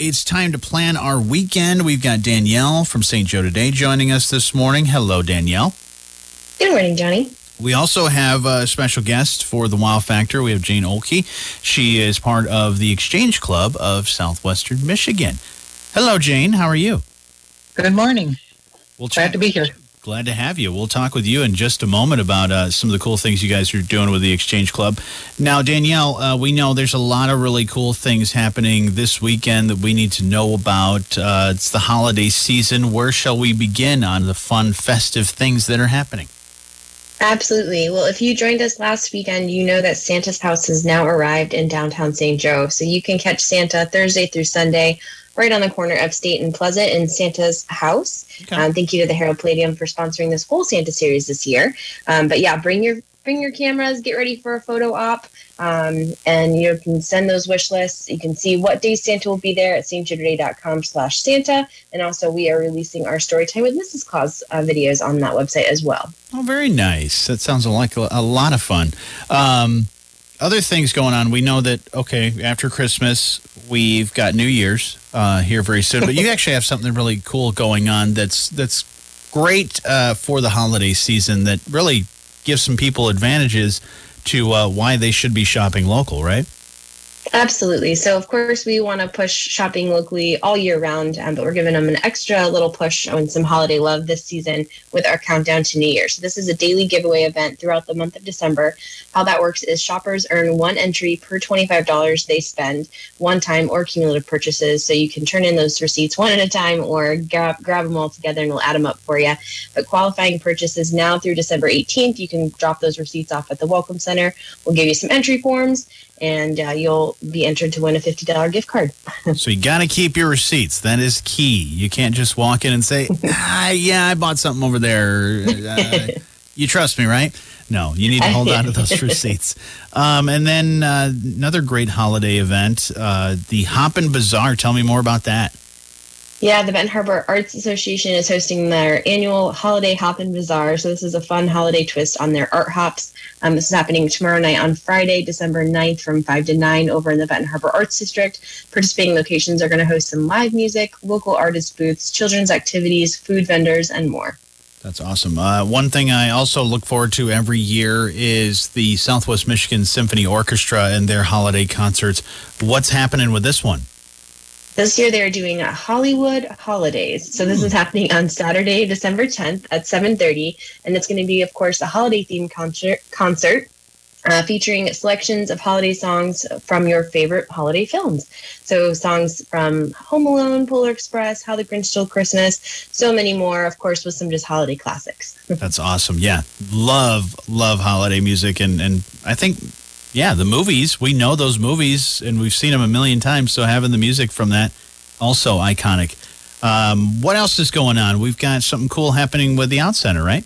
it's time to plan our weekend. We've got Danielle from St. Joe Today joining us this morning. Hello, Danielle. Good morning, Jonny. We also have a special guest for the Wow Factor. We have Jane Olkey. She is part of the Exchange Club of Southwestern Michigan. Hello, Jane. How are you? Good morning. We'll Glad to be here. Glad to have you. We'll talk with you in just a moment about uh, some of the cool things you guys are doing with the Exchange Club. Now, Danielle, uh, we know there's a lot of really cool things happening this weekend that we need to know about. Uh, it's the holiday season. Where shall we begin on the fun, festive things that are happening? Absolutely. Well, if you joined us last weekend, you know that Santa's house has now arrived in downtown St. Joe. So you can catch Santa Thursday through Sunday right on the corner of State and Pleasant in Santa's house. Okay. Um, thank you to the Herald Palladium for sponsoring this whole Santa series this year. Um, but yeah, bring your bring your cameras, get ready for a photo op, um, and you can send those wish lists. You can see what day Santa will be there at stjoetoday.com slash Santa. And also we are releasing our Storytime with Mrs. Claus uh, videos on that website as well. Oh, very nice. That sounds like a, a lot of fun. Um, other things going on. We know that, okay, after Christmas, we've got New Year's uh, here very soon, but you actually have something really cool going on that's, that's great uh, for the holiday season that really gives some people advantages to uh, why they should be shopping local, right? Absolutely. So, of course, we want to push shopping locally all year round, um, but we're giving them an extra little push on some holiday love this season with our countdown to New Year. So, this is a daily giveaway event throughout the month of December. How that works is shoppers earn one entry per $25 they spend one time or cumulative purchases. So, you can turn in those receipts one at a time or grab, grab them all together and we'll add them up for you. But qualifying purchases now through December 18th, you can drop those receipts off at the Welcome Center. We'll give you some entry forms and uh, you'll be entered to win a $50 gift card. so you got to keep your receipts. That is key. You can't just walk in and say, ah, yeah, I bought something over there. Uh, you trust me, right? No, you need to hold on to those receipts. Um, and then uh, another great holiday event, uh, the Hoppin' Bazaar. Tell me more about that. Yeah, the Benton Harbor Arts Association is hosting their annual Holiday Hoppin' Bazaar. So this is a fun holiday twist on their art hops. Um, this is happening tomorrow night on Friday, December 9th from 5 to 9 over in the Benton Harbor Arts District. Participating locations are going to host some live music, local artist booths, children's activities, food vendors, and more. That's awesome. Uh, one thing I also look forward to every year is the Southwest Michigan Symphony Orchestra and their holiday concerts. What's happening with this one? This year they're doing a Hollywood Holidays. So this is hmm. happening on Saturday, December 10th at 7:30, and it's going to be, of course, a holiday themed concert. Concert. Uh, featuring selections of holiday songs from your favorite holiday films. So, songs from Home Alone, Polar Express, How the Grinch Stole Christmas, so many more, of course, with some just holiday classics. That's awesome. Yeah. Love, love holiday music. And, and I think yeah, the movies. We know those movies and we've seen them a million times. So having the music from that also iconic. Um, what else is going on? We've got something cool happening with the Out Center, right?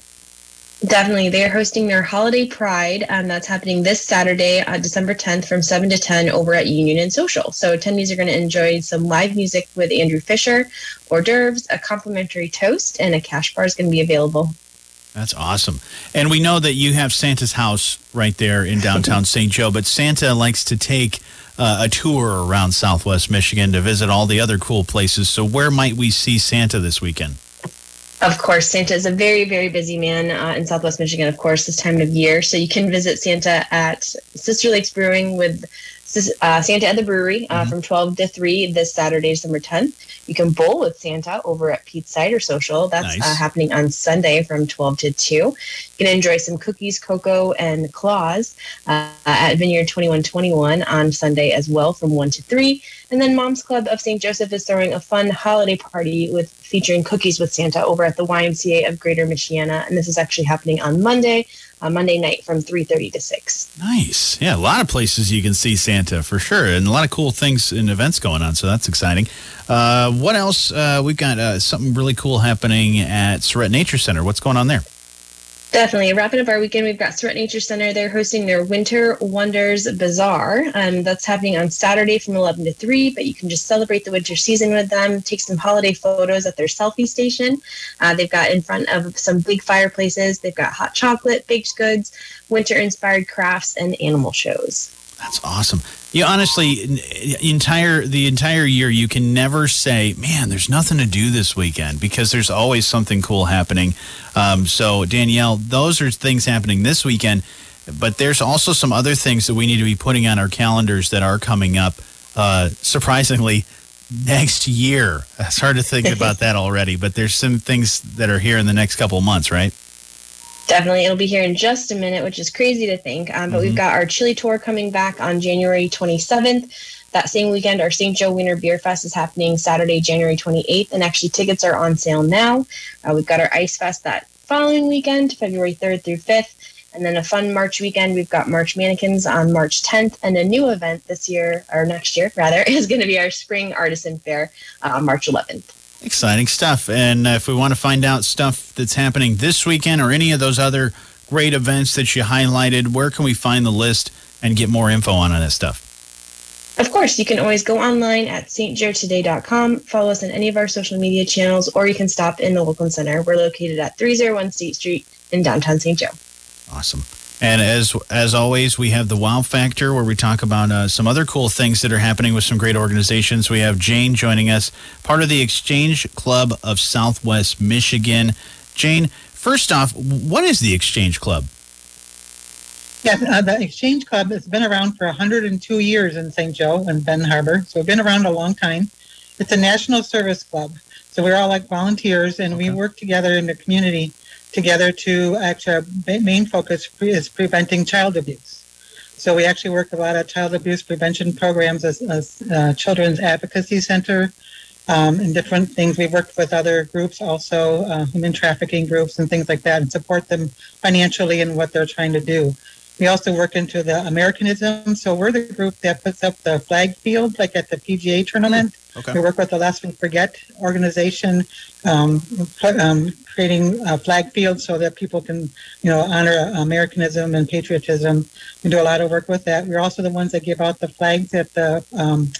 Definitely. They are hosting their Holiday Pride, and that's happening this Saturday, uh, December 10th from 7 to 10 over at Union and Social. So attendees are going to enjoy some live music with Andrew Fisher, hors d'oeuvres, a complimentary toast, and a cash bar is going to be available. That's awesome. And we know that you have Santa's house right there in downtown St. Joe, but Santa likes to take uh, a tour around Southwest Michigan to visit all the other cool places. So, where might we see Santa this weekend? Of course, Santa is a very, very busy man uh, in Southwest Michigan, of course, this time of year. So you can visit Santa at Sister Lakes Brewing with uh, Santa at the Brewery uh, mm-hmm. from 12 to 3 this Saturday, December 10th. You can bowl with Santa over at Pete's Cider Social. That's uh, nice. uh, happening on Sunday from 12 to 2. You can enjoy some cookies, cocoa, and claws uh, at Vineyard 2121 on Sunday as well from 1 to 3. And then Mom's Club of St. Joseph is throwing a fun holiday party with featuring cookies with Santa over at the YMCA of Greater Michiana. And this is actually happening on Monday, Monday night from 3.30 to 6. Nice. Yeah, a lot of places you can see Santa for sure. And a lot of cool things and events going on. So that's exciting. Uh, what else? Uh, we've got uh, something really cool happening at Sarett Nature Center. What's going on there? Definitely. Wrapping up our weekend, we've got Sarett Nature Center. They're hosting their Winter Wonders Bazaar. Um, that's happening on Saturday from 11 to 3, but you can just celebrate the winter season with them, take some holiday photos at their selfie station. Uh, they've got in front of some big fireplaces, they've got hot chocolate, baked goods, winter inspired crafts, and animal shows. That's awesome. You honestly, entire the entire year, you can never say, "Man, there's nothing to do this weekend," because there's always something cool happening. Um, so, Danielle, those are things happening this weekend, but there's also some other things that we need to be putting on our calendars that are coming up. Uh, surprisingly, next year. It's hard to think about that already, but there's some things that are here in the next couple months, right? Definitely. It'll be here in just a minute, which is crazy to think. Um, but mm-hmm. we've got our chili tour coming back on January 27th. That same weekend, our St. Joe Wiener Beer Fest is happening Saturday, January 28th. And actually, tickets are on sale now. Uh, we've got our Ice Fest that following weekend, February 3rd through 5th. And then a fun March weekend, we've got March Mannequins on March 10th. And a new event this year, or next year rather, is going to be our Spring Artisan Fair uh, on March 11th. Exciting stuff. And uh, if we want to find out stuff that's happening this weekend or any of those other great events that you highlighted, where can we find the list and get more info on that stuff? Of course, you can always go online at stjoetoday.com, follow us on any of our social media channels, or you can stop in the Welcome Center. We're located at 301 State Street in downtown St. Joe. Awesome. And as as always, we have the Wow Factor where we talk about uh, some other cool things that are happening with some great organizations. We have Jane joining us, part of the Exchange Club of Southwest Michigan. Jane, first off, what is the Exchange Club? Yes, uh, the Exchange Club has been around for 102 years in St. Joe and Ben Harbor, so we've been around a long time. It's a national service club, so we're all like volunteers, and okay. we work together in the community together to actually our main focus is preventing child abuse. So we actually work a lot of child abuse prevention programs as, uh, Children's Advocacy Center um, and different things. We've worked with other groups also, uh, human trafficking groups and things like that, and support them financially in what they're trying to do. We also work into the Americanism. So we're the group that puts up the flag field, like at the PGA tournament. Okay. We work with the Lest We Forget organization, um, um, creating a flag field so that people can, you know, honor Americanism and patriotism. We do a lot of work with that. We're also the ones that give out the flags at the um,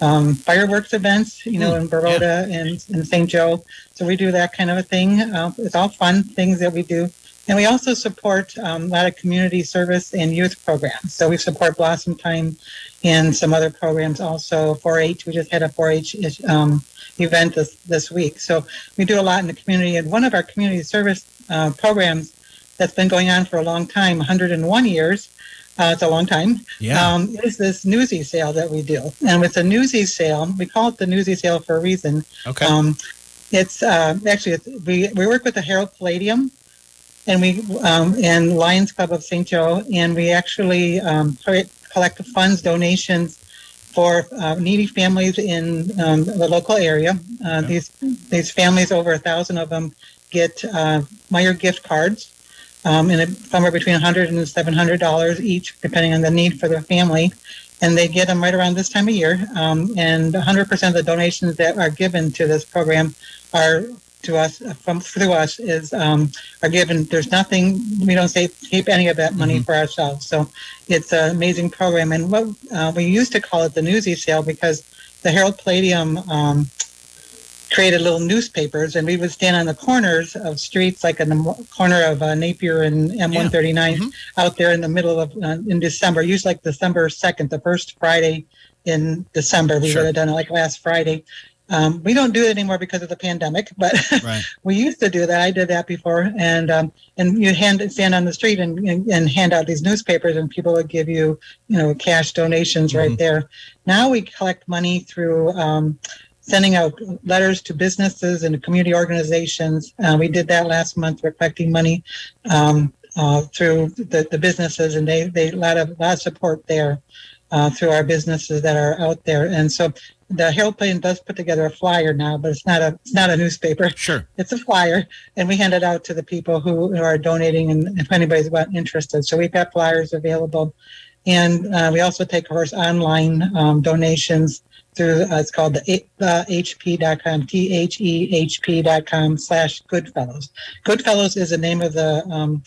um, fireworks events, you know, mm, in Baroda yeah. and in St. Joe. So we do that kind of a thing. Uh, it's all fun things that we do. And we also support um, a lot of community service and youth programs. So we support Blossom Time and some other programs also. 4-H, we just had a 4-H um, event this, this week. So we do a lot in the community. And one of our community service uh, programs that's been going on for a long time, 101 years, uh, it's a long time, yeah. um, is this newsy sale that we do. And with the newsy sale, we call it the newsy sale for a reason. Okay. Um, it's uh, actually, it's, we, we work with the Herald Palladium and we um, and Lions Club of St. Joe, and we actually um, collect funds, donations for uh, needy families in um, the local area. Uh, These these families, over a thousand of them, get uh, Meijer gift cards, um, and somewhere between 100 and 700 dollars each, depending on the need for their family. And they get them right around this time of year. Um, and 100% of the donations that are given to this program are to us from through us is um, are given. There's nothing we don't say keep any of that money mm-hmm. for ourselves. So it's an amazing program. And what uh, we used to call it the Newsy Sale because the Herald Palladium um, created little newspapers, and we would stand on the corners of streets, like in the corner of uh, Napier and M139, yeah. mm-hmm. out there in the middle of uh, in December, usually like December second, the first Friday in December. We sure. would have done it like last Friday, um, we don't do it anymore because of the pandemic, but right. we used to do that. I did that before, and um, and you hand stand on the street and, and, and hand out these newspapers, and people would give you you know cash donations mm-hmm. right there. Now we collect money through. Um, sending out letters to businesses and community organizations. Uh, we did that last month. We're collecting money um, uh, through the, the businesses, and they they a lot of a lot of support there uh, through our businesses that are out there. And so the Herald Palladium does put together a flyer now, but it's not a it's not a newspaper. Sure, it's a flyer, and we hand it out to the people who are donating, and if anybody's interested. So we've got flyers available, and uh, we also take, of course, online um, donations through. Uh, it's called the uh, hp.com, t h e h p.com slash Goodfellows. Goodfellows is the name of the um,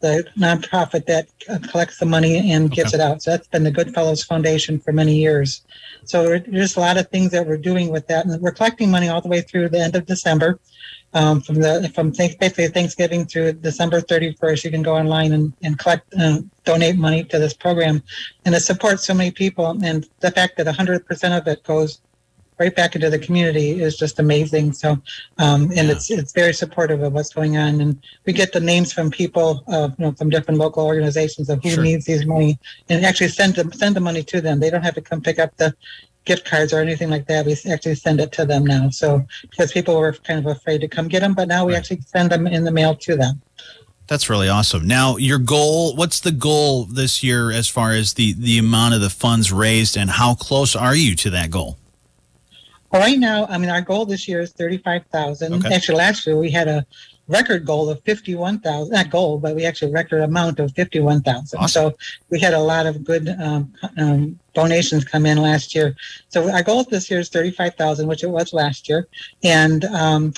the nonprofit that collects the money and gives Okay. it out. So that's been the Goodfellows Foundation for many years. So there- there's a lot of things that we're doing with that, and we're collecting money all the way through the end of December. Um, from the from thank- basically Thanksgiving through December 31st, you can go online and, and collect uh, donate money to this program, and it supports so many people. And the fact that 100% of it goes right back into the community is just amazing. So, um, and Yeah. it's it's very supportive of what's going on, and we get the names from people, of you know, from different local organizations of who Sure. needs these money, and actually send them send the money to them. They don't have to come pick up the gift cards or anything like that. We actually send it to them now. So because people were kind of afraid to come get them, but now we Right. actually send them in the mail to them. That's really awesome. Now, your goal, what's the goal this year as far as the, the amount of the funds raised and how close are you to that goal? Right now, I mean, our goal this year is thirty-five thousand. Okay. Actually, last year we had a record goal of fifty-one thousand. Not goal, but we actually record amount of fifty-one thousand. Awesome. So we had a lot of good um, um, donations come in last year. So our goal this year is thirty-five thousand, which it was last year. And um,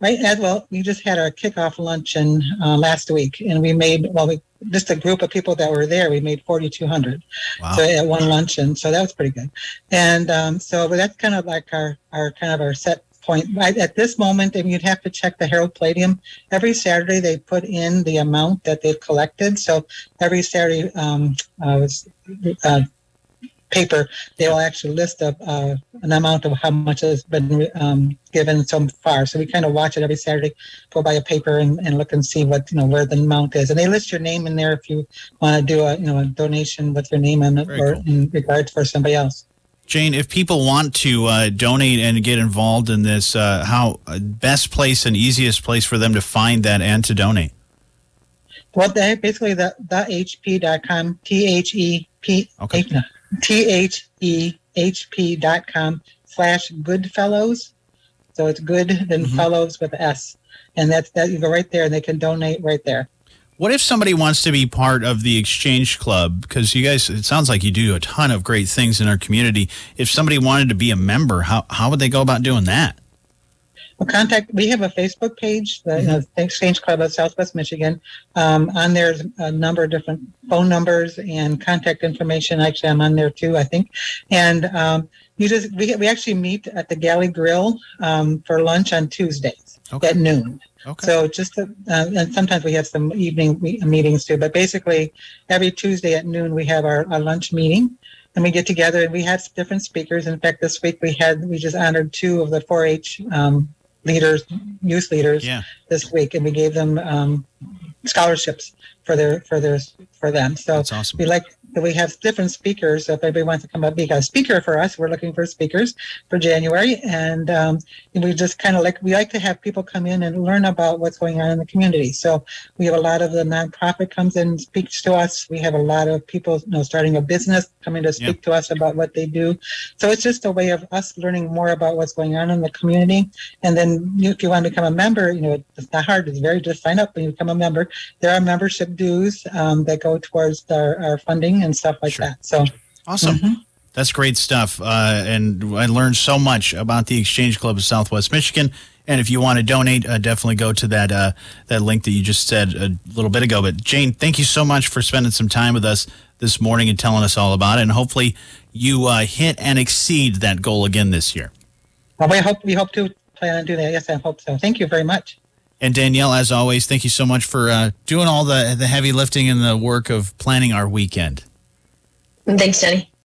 right as well, we just had our kickoff luncheon uh, last week, and we made well, we just a group of people that were there. We made forty-two hundred Wow. so at one luncheon. So that was pretty good. And um, so that's kind of like our, our kind of our set point. Right at this moment, and you'd have to check the Herald Palladium. Every Saturday they put in the amount that they've collected. So every Saturday um, uh, was, uh, paper, they will actually list a, uh, an amount of how much has been um, given so far. So we kind of watch it every Saturday, go by a paper and, and look and see what you know where the amount is, and they list your name in there if you want to do a you know a donation with your name in it Very or cool. in regards for somebody else. Jane, if people want to uh, donate and get involved in this, uh, how uh, best place and easiest place for them to find that and to donate? Well, they basically the the hp.com t h e p Okay. T h e h p dot com slash Goodfellows. So it's good then Mhm. fellows with S, and that's that you go right there and they can donate right there. What if somebody wants to be part of the Exchange Club? Because you guys, it sounds like you do a ton of great things in our community. If somebody wanted to be a member, how, how would they go about doing that? Well, contact. We have a Facebook page, the uh, Exchange Club of Southwest Michigan. Um, on there's a number of different phone numbers and contact information. Actually, I'm on there too, I think. And um, you just we we actually meet at the Galley Grill um, for lunch on Tuesdays Okay. at noon. Okay. So just to, uh, and sometimes we have some evening me- meetings too. But basically, every Tuesday at noon we have our, our lunch meeting, and we get together and we have different speakers. In fact, this week we had we just honored two of the 4-H um, leaders, youth leaders yeah. this week, and we gave them um, scholarships for their for their for them. So That's awesome. we like we have different speakers. So if anybody wants to come up, be a speaker for us, we're looking for speakers for January, and, um, and we just kind of like we like to have people come in and learn about what's going on in the community. So we have a lot of the nonprofit comes in and speaks to us. We have a lot of people, you know, starting a business coming to speak to us about what they do. So it's just a way of us learning more about what's going on in the community. And then you, if you want to become a member, you know, it's not hard. It's very just sign up and you become a member. There are membership dues um, that go towards our, our funding and stuff like Sure. that. So Awesome. mhm. That's great stuff. Uh, and I learned so much about the Exchange Club of Southwest Michigan. And if you want to donate, uh, definitely go to that uh, that link that you just said a little bit ago. But Jane, thank you so much for spending some time with us this morning and telling us all about it. And hopefully, you uh, hit and exceed that goal again this year. Well, we hope we hope to plan on doing that. Yes, I hope so. Thank you very much. And Danielle, as always, thank you so much for uh, doing all the the heavy lifting and the work of planning our weekend. Thanks, Jenny.